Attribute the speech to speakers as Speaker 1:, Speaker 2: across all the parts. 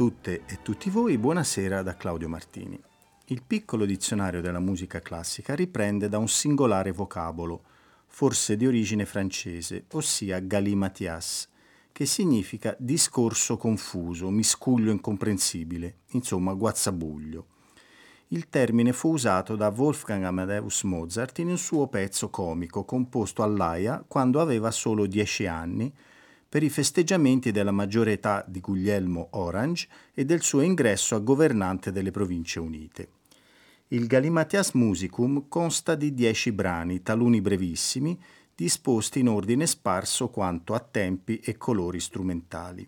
Speaker 1: Tutte e tutti voi, buonasera da Claudio Martini. Il piccolo dizionario della musica classica riprende da un singolare vocabolo, forse di origine francese, ossia galimatias, che significa discorso confuso, miscuglio incomprensibile, insomma guazzabuglio. Il termine fu usato da Wolfgang Amadeus Mozart in un suo pezzo comico composto all'Aia quando aveva solo dieci anni, per i festeggiamenti della maggiore età di Guglielmo Orange e del suo ingresso a governante delle Province Unite. Il Galimatias Musicum consta di dieci brani, taluni brevissimi, disposti in ordine sparso quanto a tempi e colori strumentali.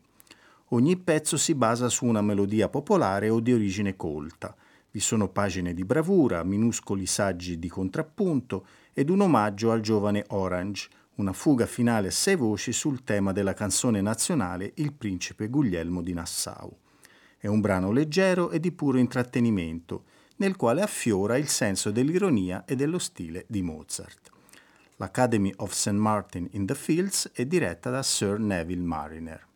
Speaker 1: Ogni pezzo si basa su una melodia popolare o di origine colta. Vi sono pagine di bravura, minuscoli saggi di contrappunto ed un omaggio al giovane Orange, una fuga finale a sei voci sul tema della canzone nazionale Il principe Guglielmo di Nassau. È un brano leggero e di puro intrattenimento, nel quale affiora il senso dell'ironia e dello stile di Mozart. L'Academy of St. Martin in the Fields è diretta da Sir Neville Mariner.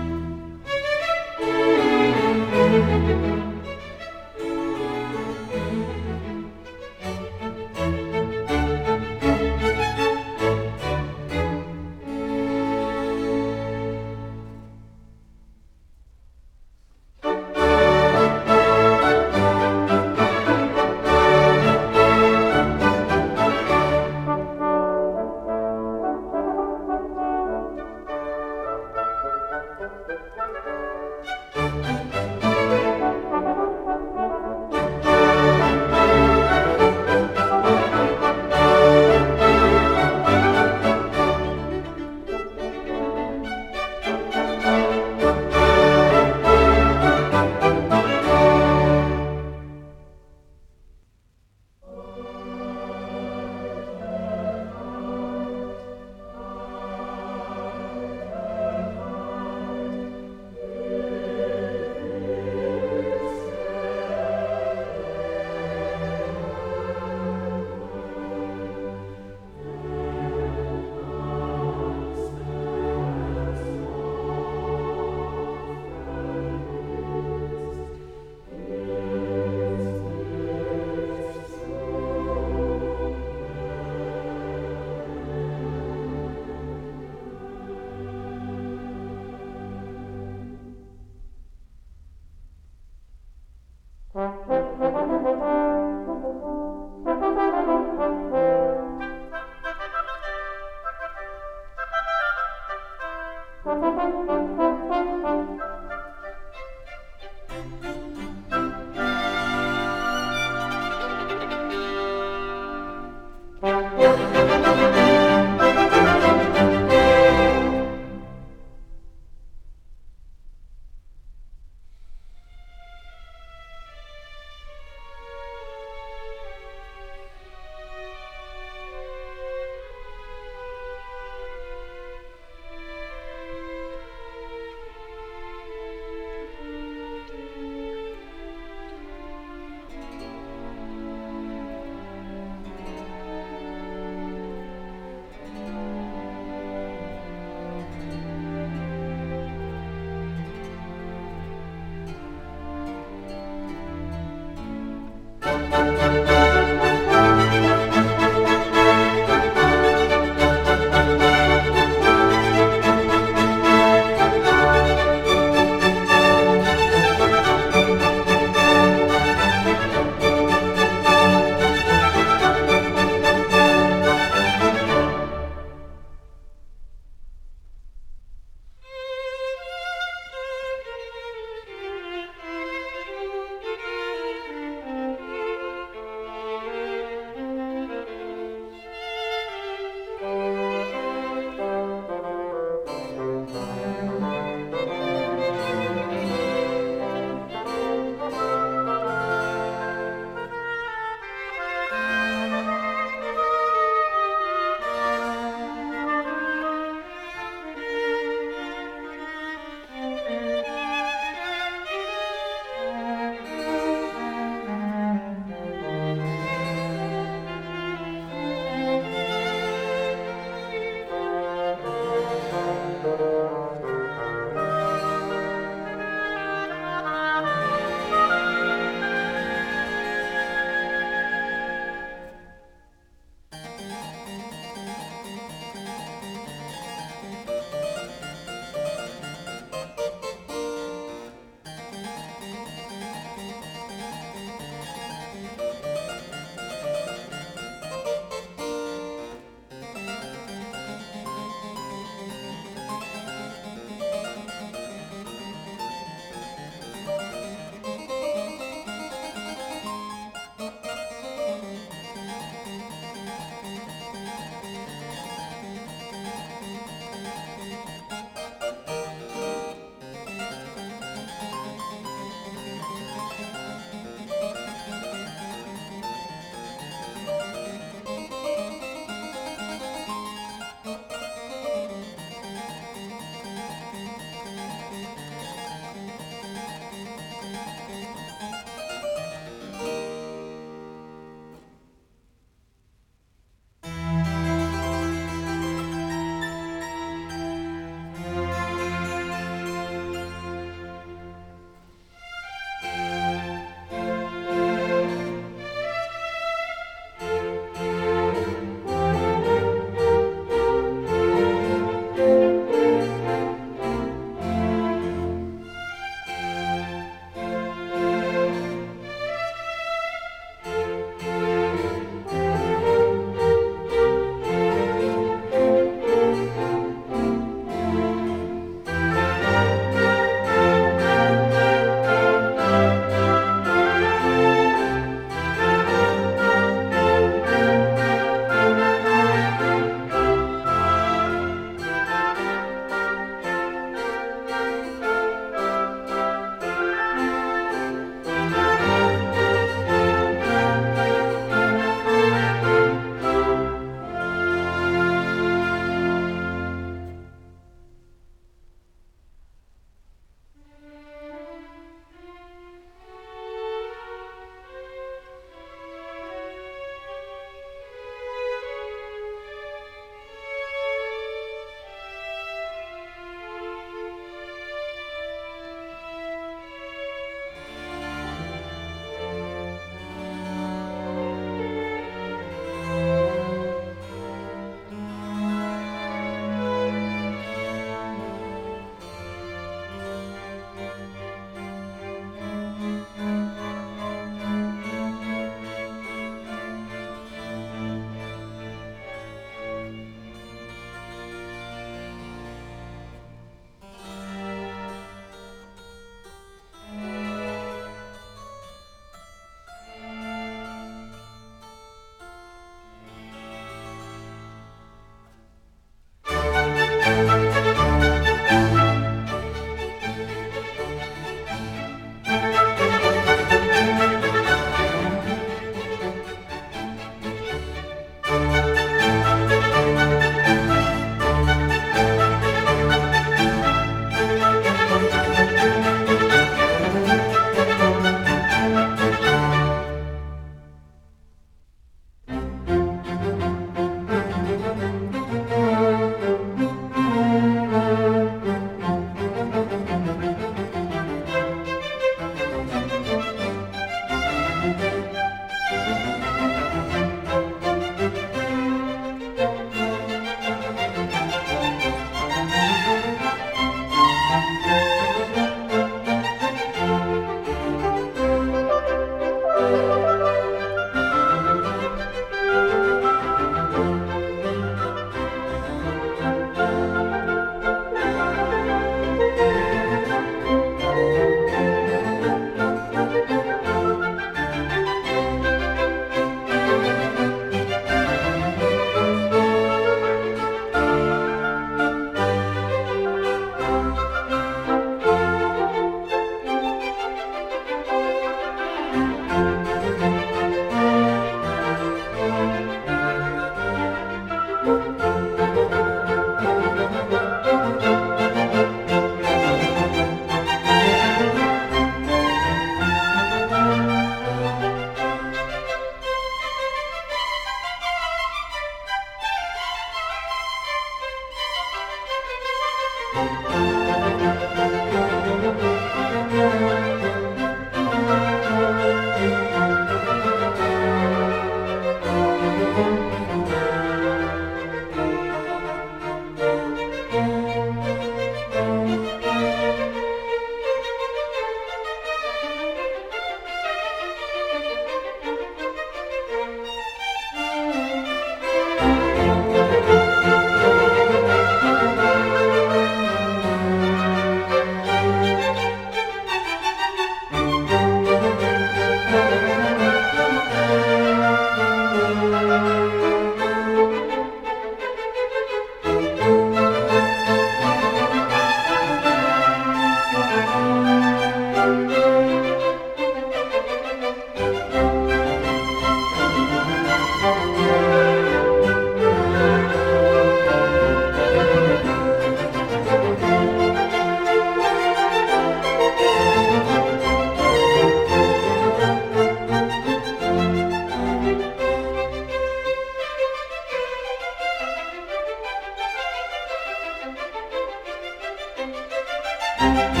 Speaker 1: Sir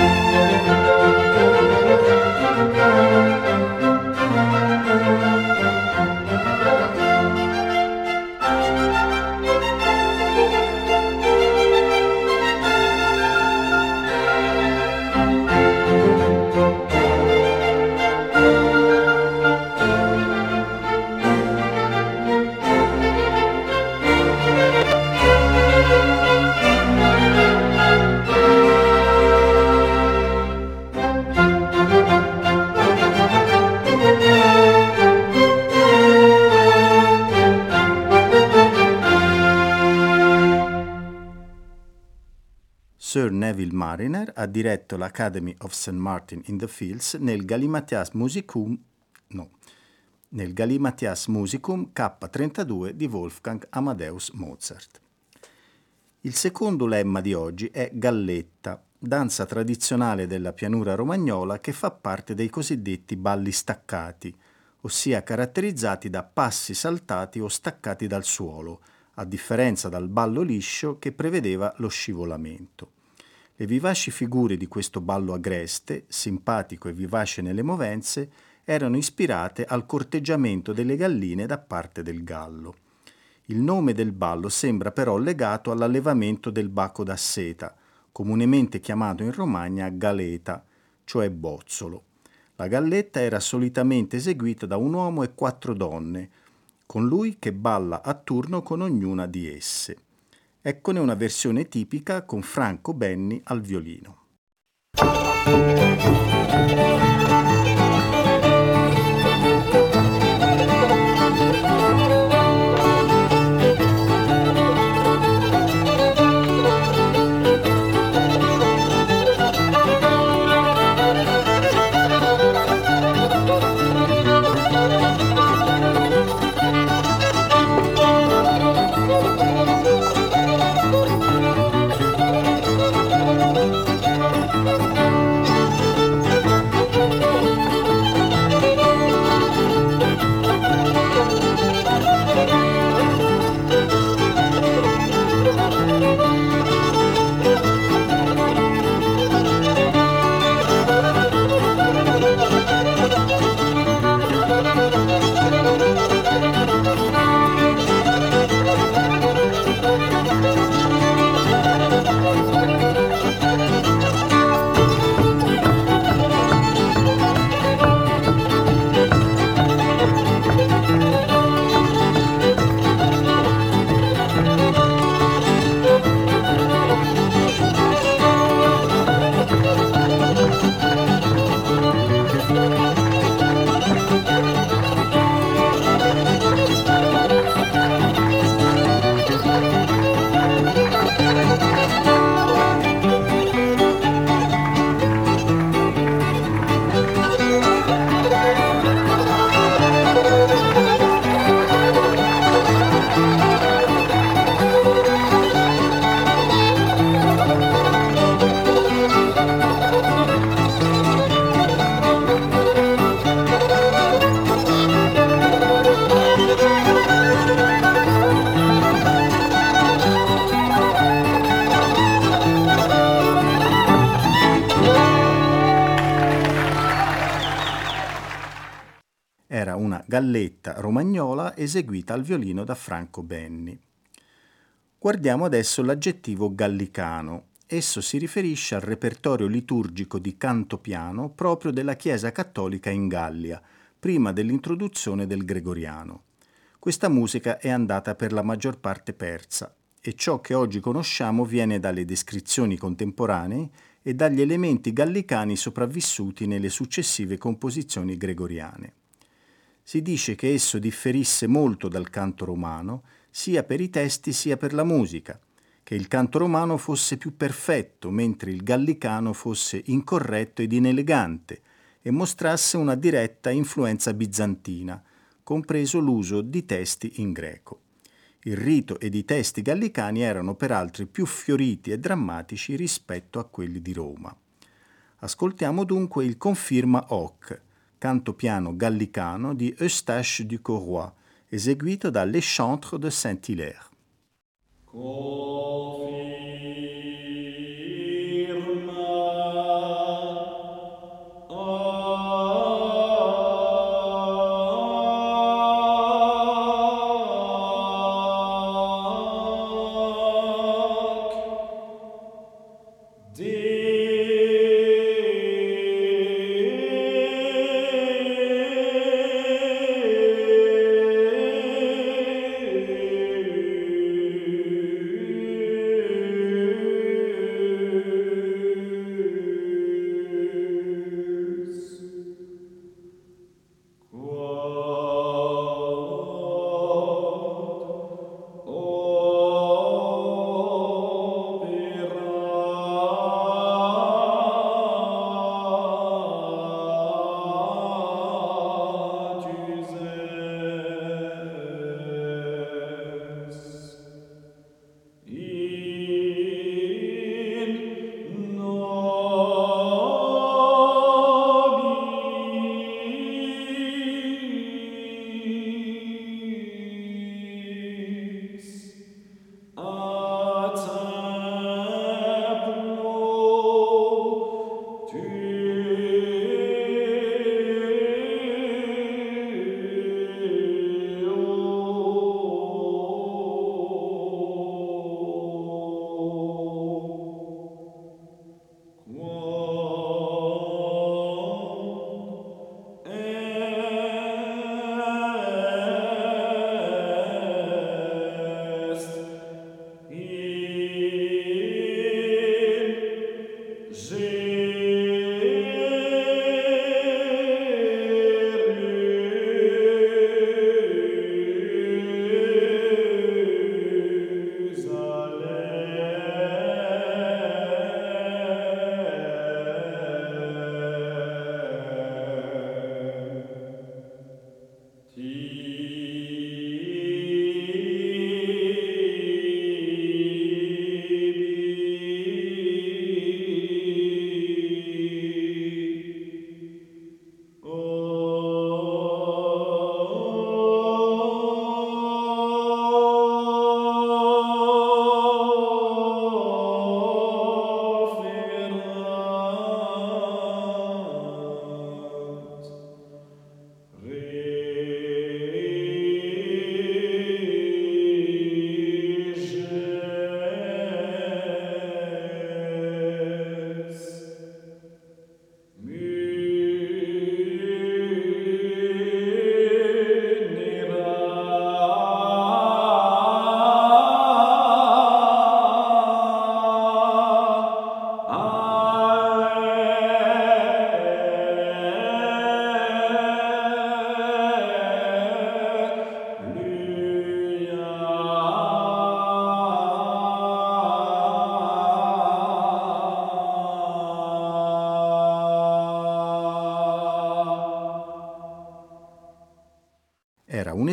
Speaker 1: Neville Mariner ha diretto l'Academy of St. Martin in the Fields nel Galimatias Musicum, no, nel Galimatias Musicum K32 di Wolfgang Amadeus Mozart. Il secondo lemma di oggi è Galletta, danza tradizionale della pianura romagnola che fa parte dei cosiddetti balli staccati, ossia caratterizzati da passi saltati o staccati dal suolo, a differenza dal ballo liscio che prevedeva lo scivolamento. Le vivaci figure di questo ballo agreste, simpatico e vivace nelle movenze, erano ispirate al corteggiamento delle galline da parte del gallo. Il nome del ballo sembra però legato all'allevamento del baco da seta, comunemente chiamato in Romagna galeta, cioè bozzolo. La galletta era solitamente eseguita da un uomo e quattro donne, con lui che balla a turno con ognuna di esse. Eccone una versione tipica con Franco Benni al violino.
Speaker 2: Una galletta romagnola eseguita al violino da Franco Benni. Guardiamo adesso l'aggettivo gallicano. Esso si riferisce al repertorio liturgico di canto piano proprio della Chiesa cattolica in Gallia, prima dell'introduzione del gregoriano. Questa musica è andata per la maggior parte persa e ciò che oggi conosciamo viene dalle descrizioni contemporanee e dagli elementi gallicani sopravvissuti nelle successive composizioni gregoriane. Si dice che esso differisse molto dal canto romano, sia per i testi sia per la musica, che il canto romano fosse più perfetto, mentre il gallicano fosse incorretto ed inelegante e mostrasse una diretta influenza bizantina, compreso l'uso di testi in greco. Il rito ed i testi gallicani erano peraltro più fioriti e drammatici rispetto a quelli di Roma. Ascoltiamo dunque il Confirma Hoc, canto piano gallicano di Eustache du Corroy, eseguito da Les Chantres de Saint-Hilaire.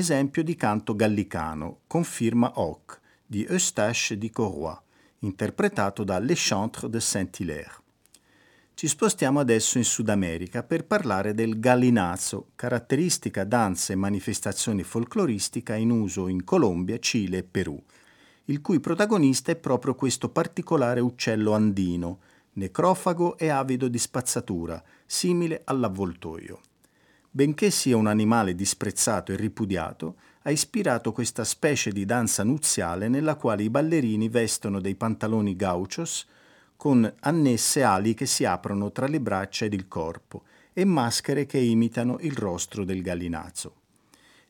Speaker 2: Esempio di canto gallicano, con firma Hoc, di Eustache di Corroy, interpretato da Les Chantres de Saint-Hilaire. Ci spostiamo adesso in Sud America per parlare del gallinazo, caratteristica danza e manifestazione folcloristica in uso in Colombia, Cile e Perù, il cui protagonista è proprio questo particolare uccello andino, necrofago e avido di spazzatura, simile all'avvoltoio.
Speaker 3: Benché sia un animale disprezzato e ripudiato, ha ispirato questa specie di danza nuziale nella quale i ballerini vestono dei pantaloni gauchos con annesse ali che si aprono tra le braccia ed il corpo e maschere che imitano il rostro del gallinazzo.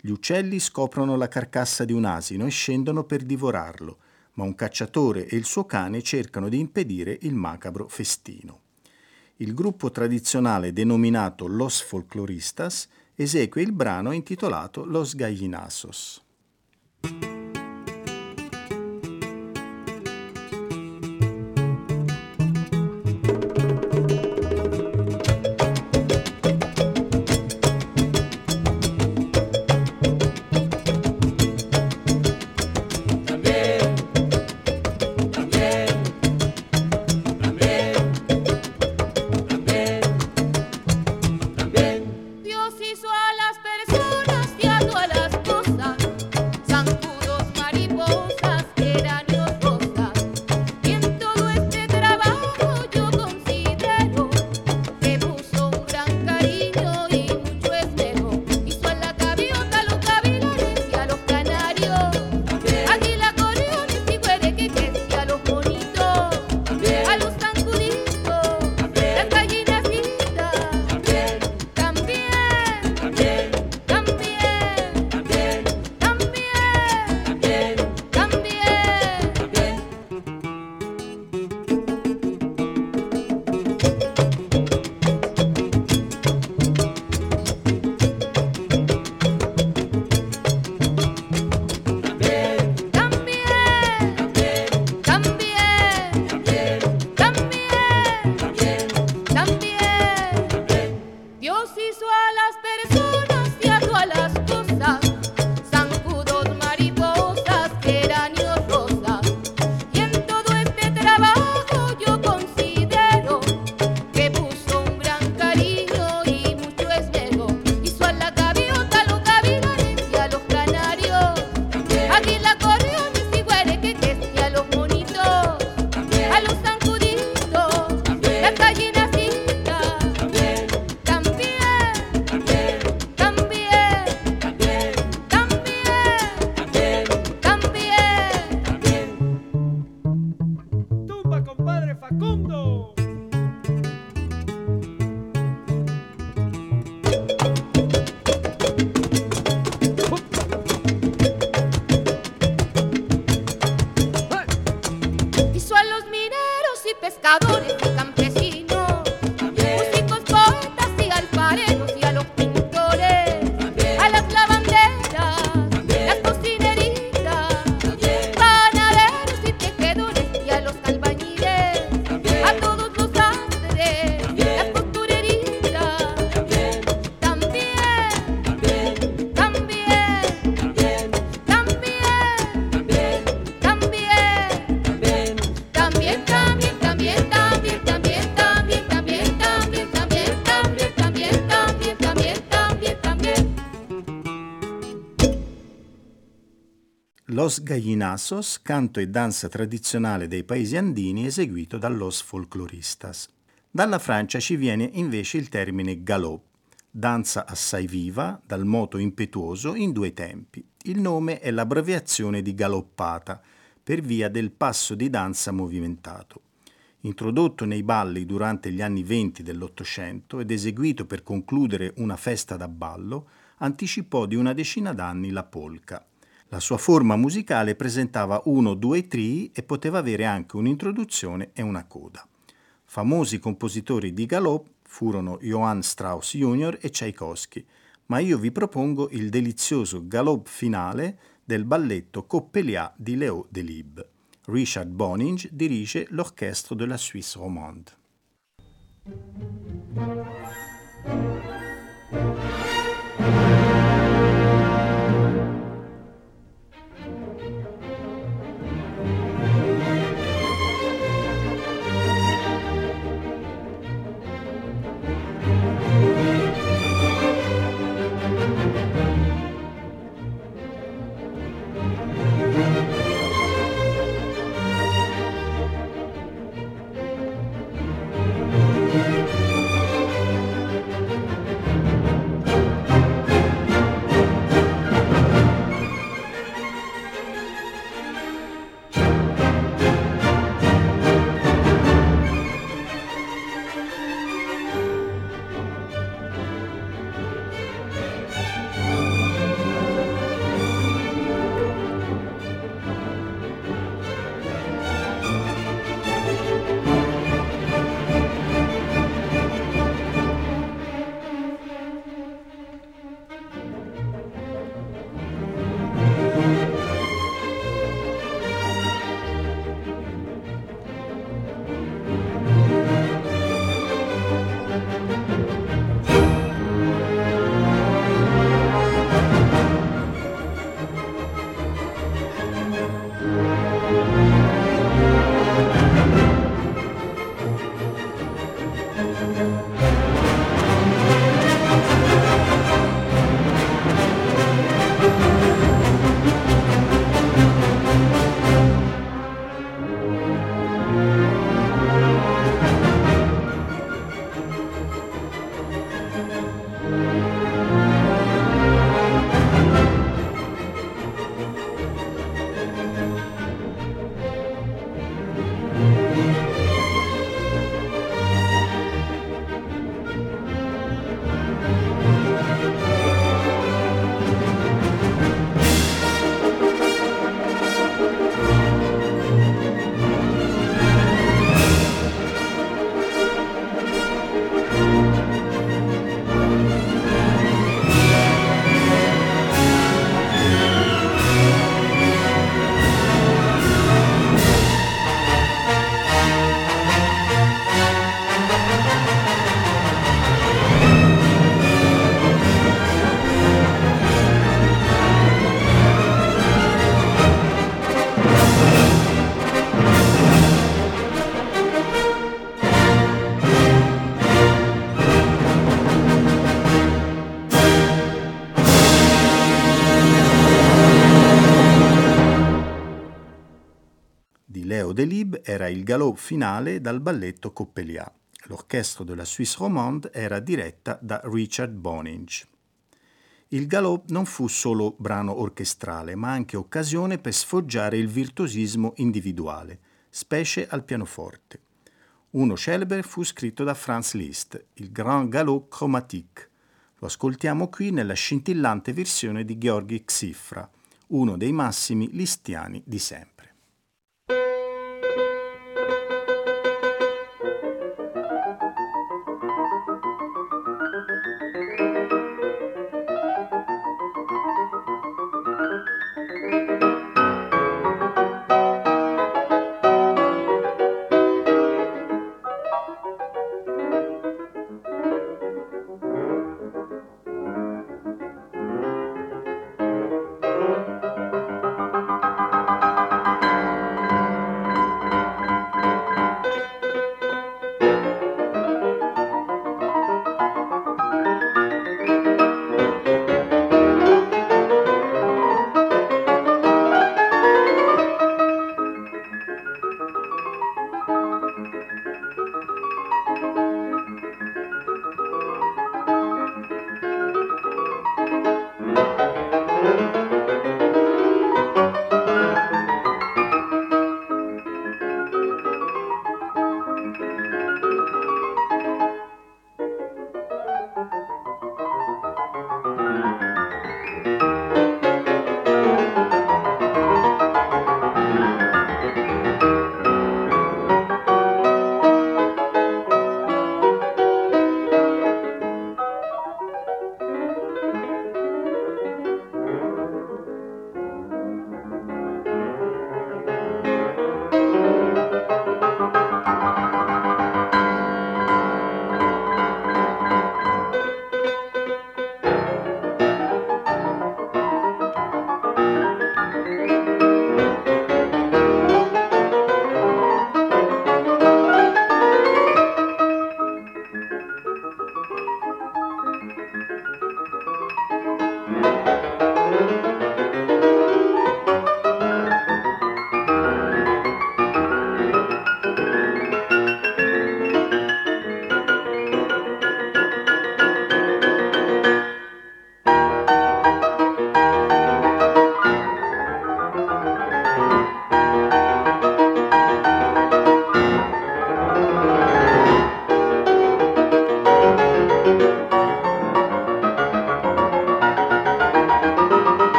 Speaker 3: Gli uccelli scoprono la carcassa di un asino e scendono per divorarlo, ma un cacciatore e il suo cane cercano di impedire il macabro festino. Il gruppo tradizionale denominato Los Folcloristas esegue il brano intitolato Los Gallinazos. Los Gallinazos, canto e danza tradizionale dei paesi andini eseguito da Los Folcloristas. Dalla Francia ci viene invece il termine galop, danza assai viva, dal moto impetuoso in due tempi. Il nome è l'abbreviazione di galoppata, per via del passo di danza movimentato. Introdotto nei balli durante gli anni venti dell'Ottocento ed eseguito per concludere una festa da ballo, anticipò di una decina d'anni la polka. La sua forma musicale presentava uno o due trii e poteva avere anche un'introduzione e una coda. Famosi compositori di galop furono Johann Strauss Jr. e Tchaikovsky, ma io vi propongo il delizioso galop finale del balletto Coppeliat di Léo Delibes. Richard Boninge dirige l'Orchestre de la Suisse romande.
Speaker 1: Delibes era il galop finale dal balletto Coppeliat. L'orchestra della Suisse Romande era diretta da Richard Boninge. Il galop non fu solo brano orchestrale, ma anche occasione per sfoggiare il virtuosismo individuale, specie al pianoforte. Uno celebre fu scritto da Franz Liszt, il Grand Galop Chromatique. Lo ascoltiamo qui nella scintillante versione di Gheorghi Xifra, uno dei massimi listiani di sempre.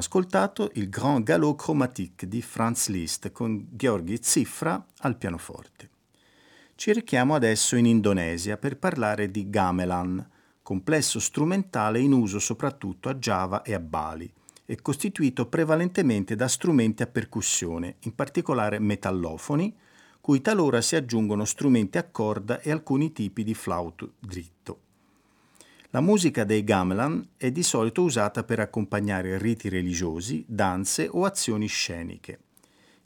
Speaker 1: Ascoltato il Grand Galop Chromatique di Franz Liszt con Gheorghi Zifra al pianoforte. Ci rechiamo adesso in Indonesia per parlare di gamelan, complesso strumentale in uso soprattutto a Java e a Bali e costituito prevalentemente da strumenti a percussione, in particolare metallofoni, cui talora si aggiungono strumenti a corda e alcuni tipi di flauto dritto. La musica dei gamelan è di solito usata per accompagnare riti religiosi, danze o azioni sceniche.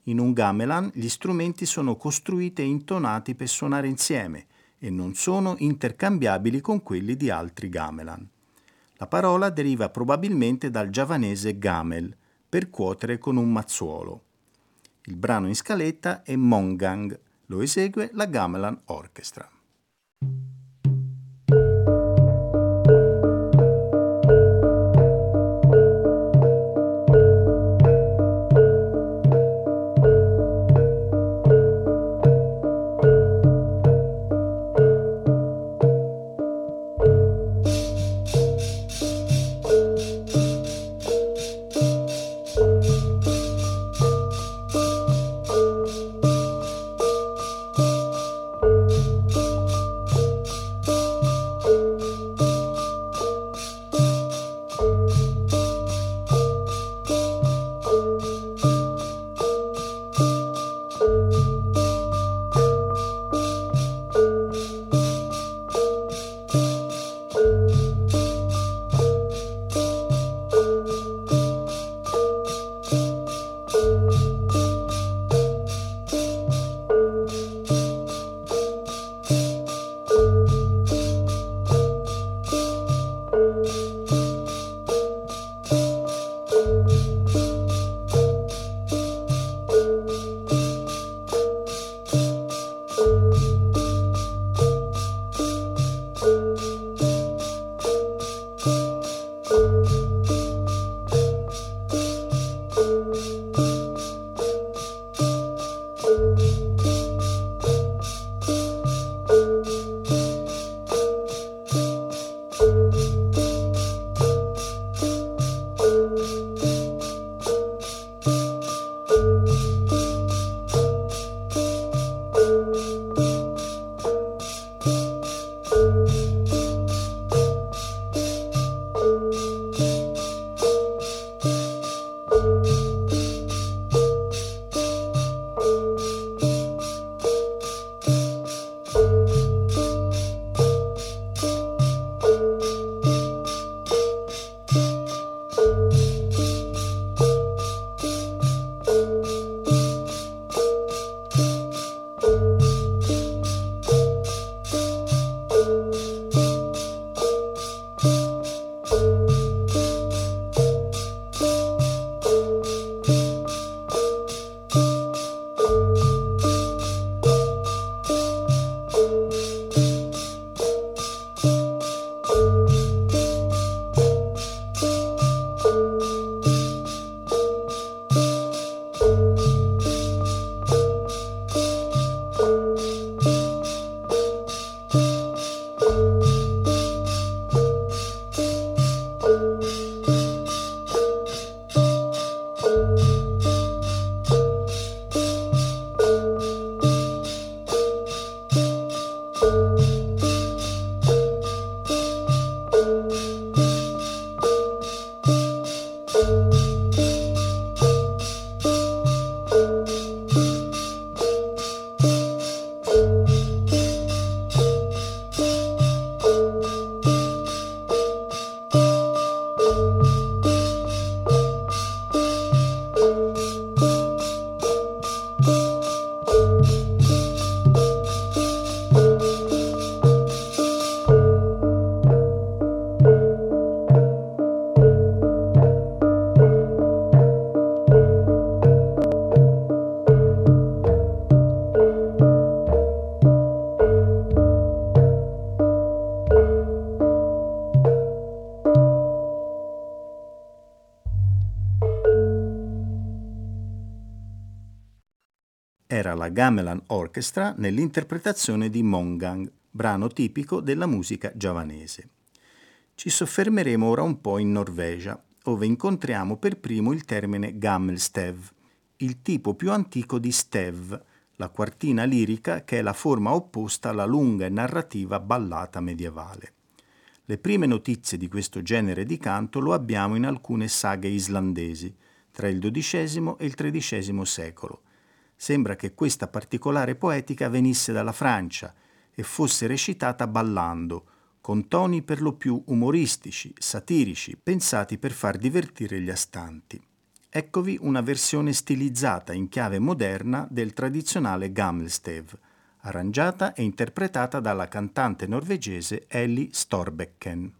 Speaker 1: In un gamelan gli strumenti sono costruiti e intonati per suonare insieme e non sono intercambiabili con quelli di altri gamelan. La parola deriva probabilmente dal giavanese gamel, per cuotere con un mazzuolo. Il brano in scaletta è Mongang, lo esegue la Gamelan Orchestra. Gamelan Orchestra nell'interpretazione di Mongang, brano tipico della musica giavanese. Ci soffermeremo ora un po' in Norvegia, dove incontriamo per primo il termine gammelstev, il tipo più antico di stev, la quartina lirica che è la forma opposta alla lunga e narrativa ballata medievale. Le prime notizie di questo genere di canto lo abbiamo in alcune saghe islandesi, tra il XII e il XIII secolo. Sembra che questa particolare poetica venisse dalla Francia e fosse recitata ballando, con toni per lo più umoristici, satirici, pensati per far divertire gli astanti. Eccovi una versione stilizzata in chiave moderna del tradizionale Gammelstev, arrangiata e interpretata dalla cantante norvegese Ellie Storbecken.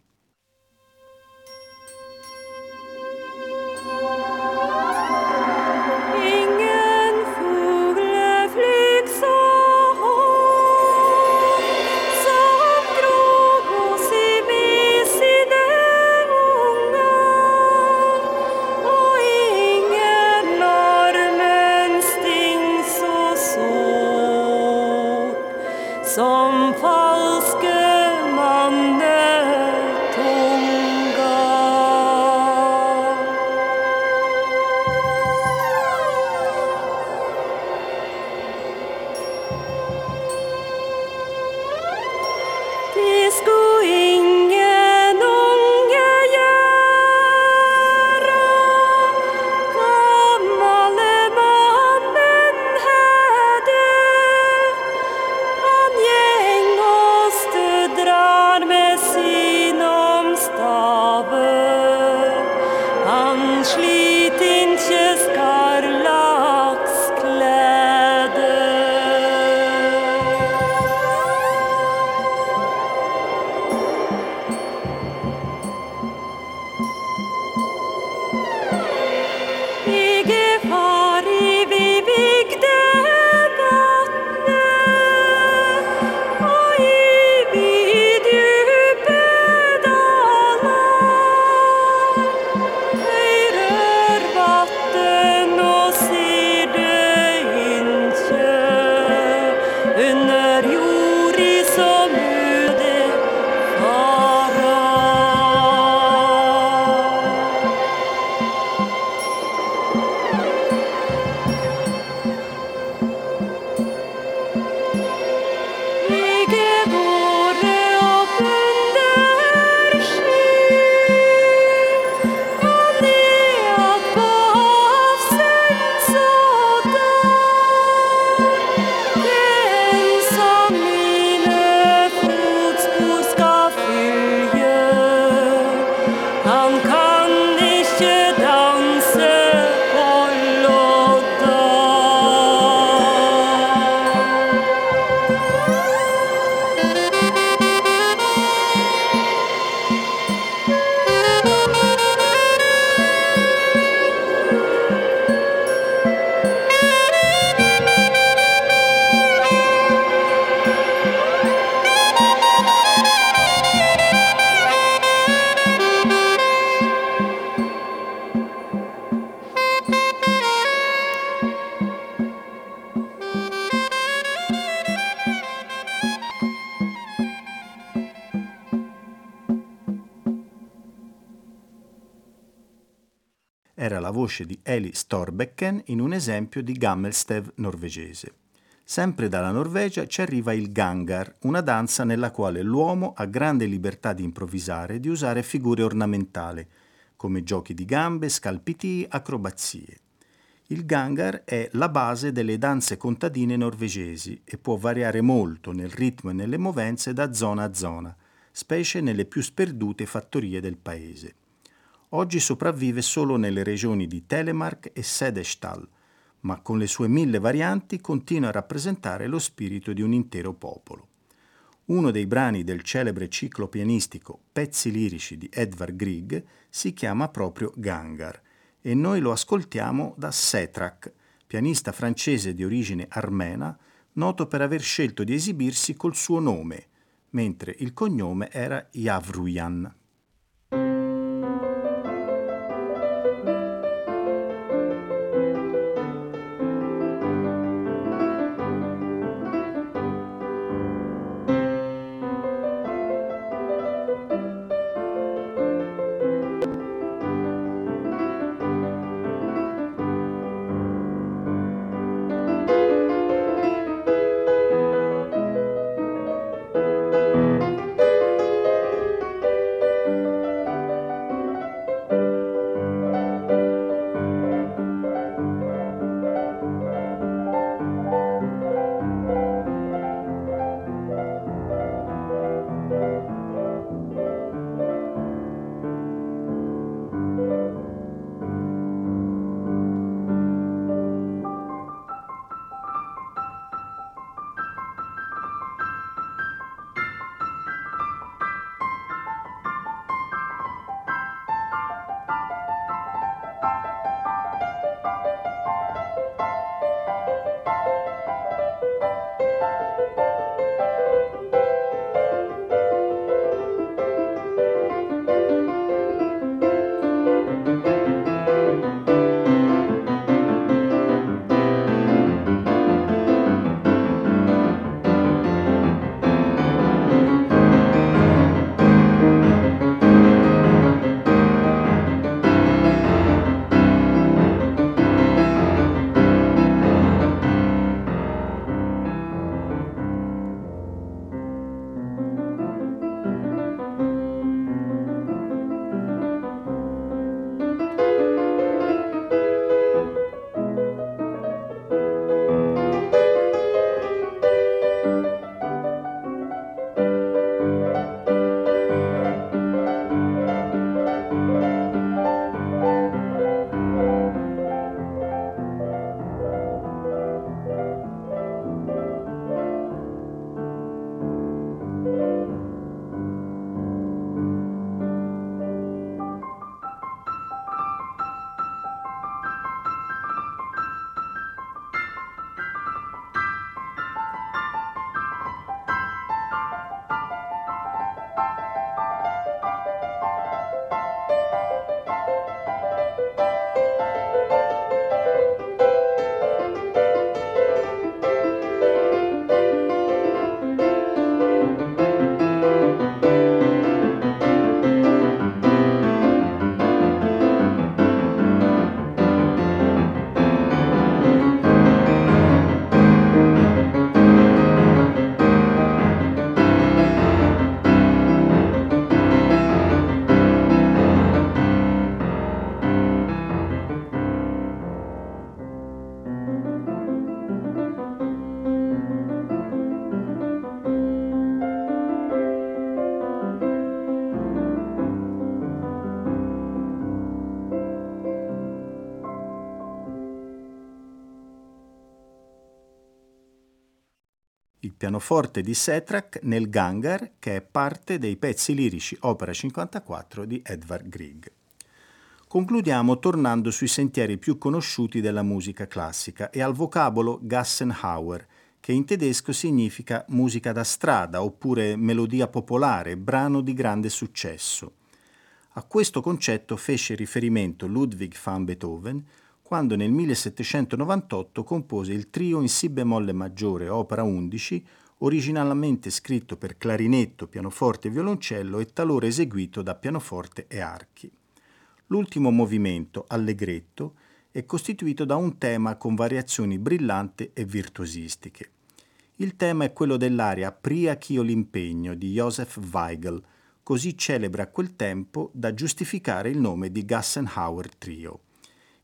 Speaker 1: Eli Storbecken in un esempio di Gammelstev norvegese. Sempre dalla Norvegia ci arriva il Gangar, una danza nella quale l'uomo ha grande libertà di improvvisare e di usare figure ornamentali, come giochi di gambe, scalpitii, acrobazie. Il Gangar è la base delle danze contadine norvegesi e può variare molto nel ritmo e nelle movenze da zona a zona, specie nelle più sperdute fattorie del paese. Oggi sopravvive solo nelle regioni di Telemark e Sedestal, ma con le sue mille varianti continua a rappresentare lo spirito di un intero popolo. Uno dei brani del celebre ciclo pianistico Pezzi lirici di Edvard Grieg si chiama proprio Gangar e noi lo ascoltiamo da Setrak, pianista francese di origine armena, noto per aver scelto di esibirsi col suo nome, mentre il cognome era Yavruyan. Pianoforte di Setrak nel Gangar, che è parte dei pezzi lirici opera 54 di Edvard Grieg. Concludiamo tornando sui sentieri più conosciuti della musica classica e al vocabolo Gassenhauer, che in tedesco significa musica da strada oppure melodia popolare, brano di grande successo. A questo concetto fece riferimento Ludwig van Beethoven quando nel 1798 compose il trio in Si bemolle maggiore, opera 11, originalmente scritto per clarinetto, pianoforte e violoncello e talora eseguito da pianoforte e archi. L'ultimo movimento, allegretto, è costituito da un tema con variazioni brillanti e virtuosistiche. Il tema è quello dell'aria Pria ch'io l'impegno di Joseph Weigel, così celebre a quel tempo da giustificare il nome di Gassenhauer Trio.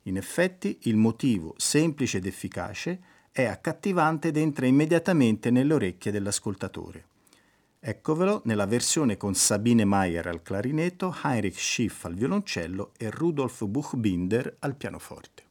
Speaker 1: In effetti il motivo, semplice ed efficace, è accattivante ed entra immediatamente nelle orecchie dell'ascoltatore. Eccovelo nella versione con Sabine Mayer al clarinetto, Heinrich Schiff al violoncello e Rudolf Buchbinder al pianoforte.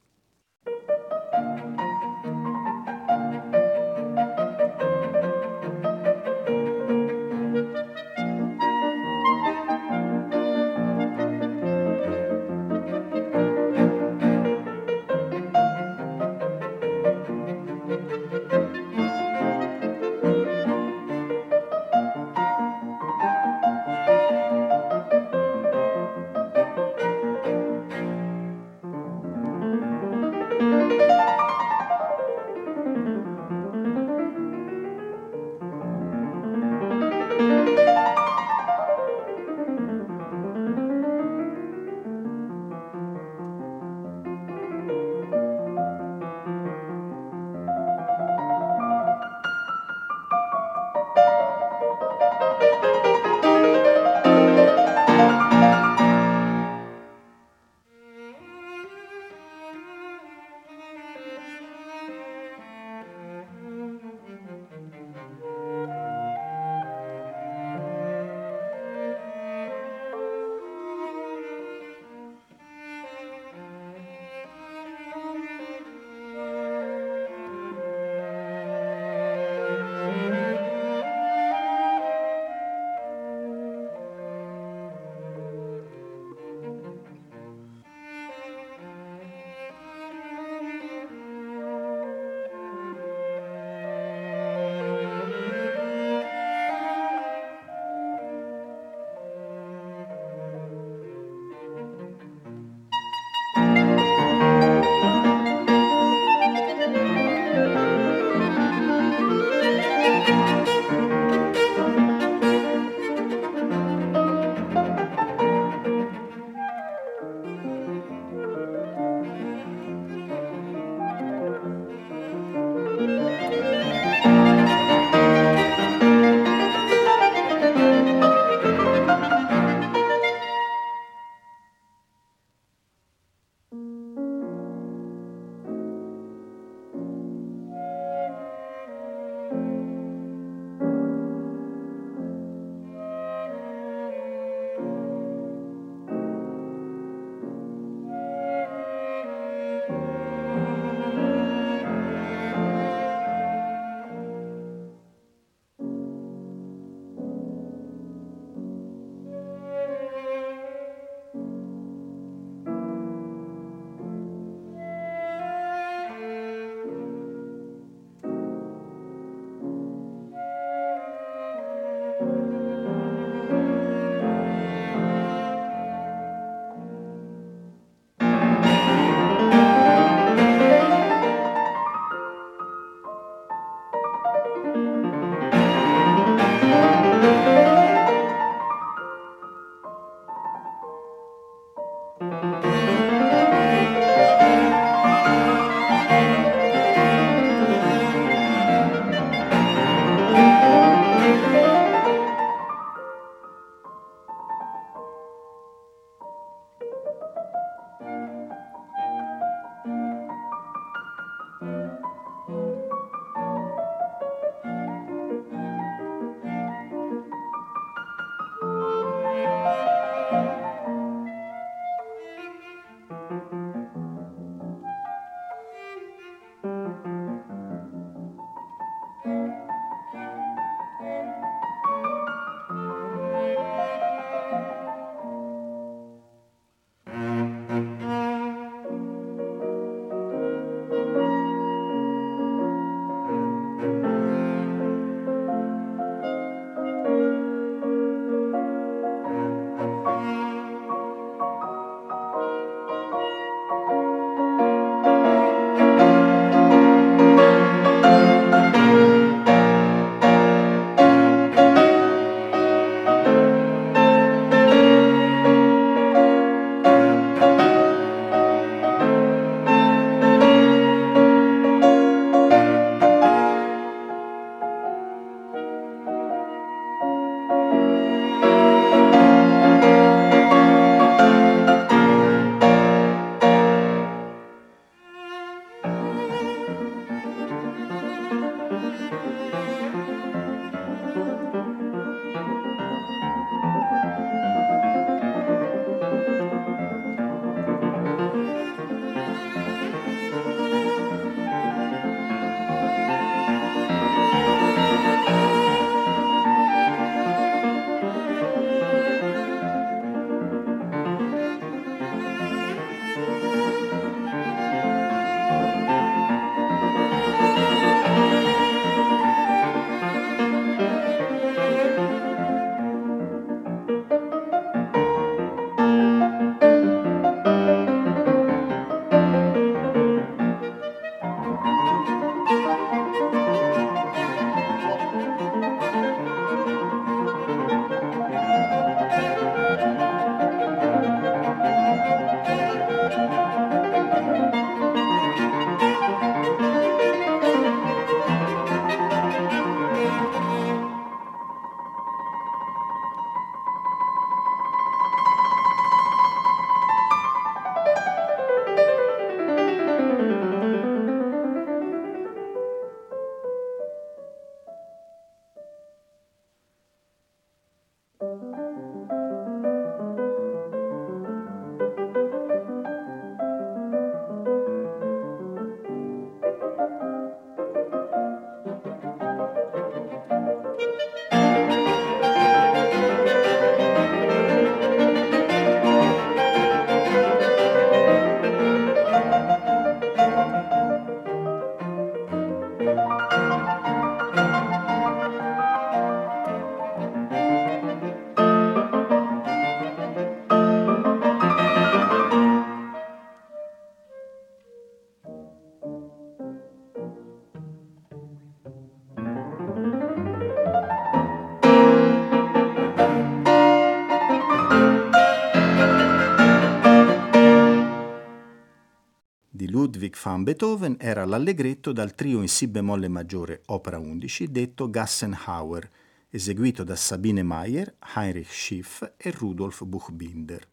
Speaker 1: Ludwig van Beethoven era l'allegretto dal trio in Si bemolle maggiore, opera 11, detto Gassenhauer, eseguito da Sabine Mayer, Heinrich Schiff e Rudolf Buchbinder.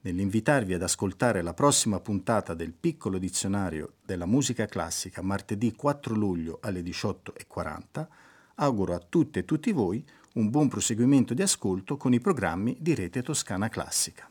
Speaker 1: Nell'invitarvi ad ascoltare la prossima puntata del piccolo dizionario della musica classica martedì 4 luglio alle 18.40, auguro a tutte e tutti voi un buon proseguimento di ascolto con i programmi di Rete Toscana Classica.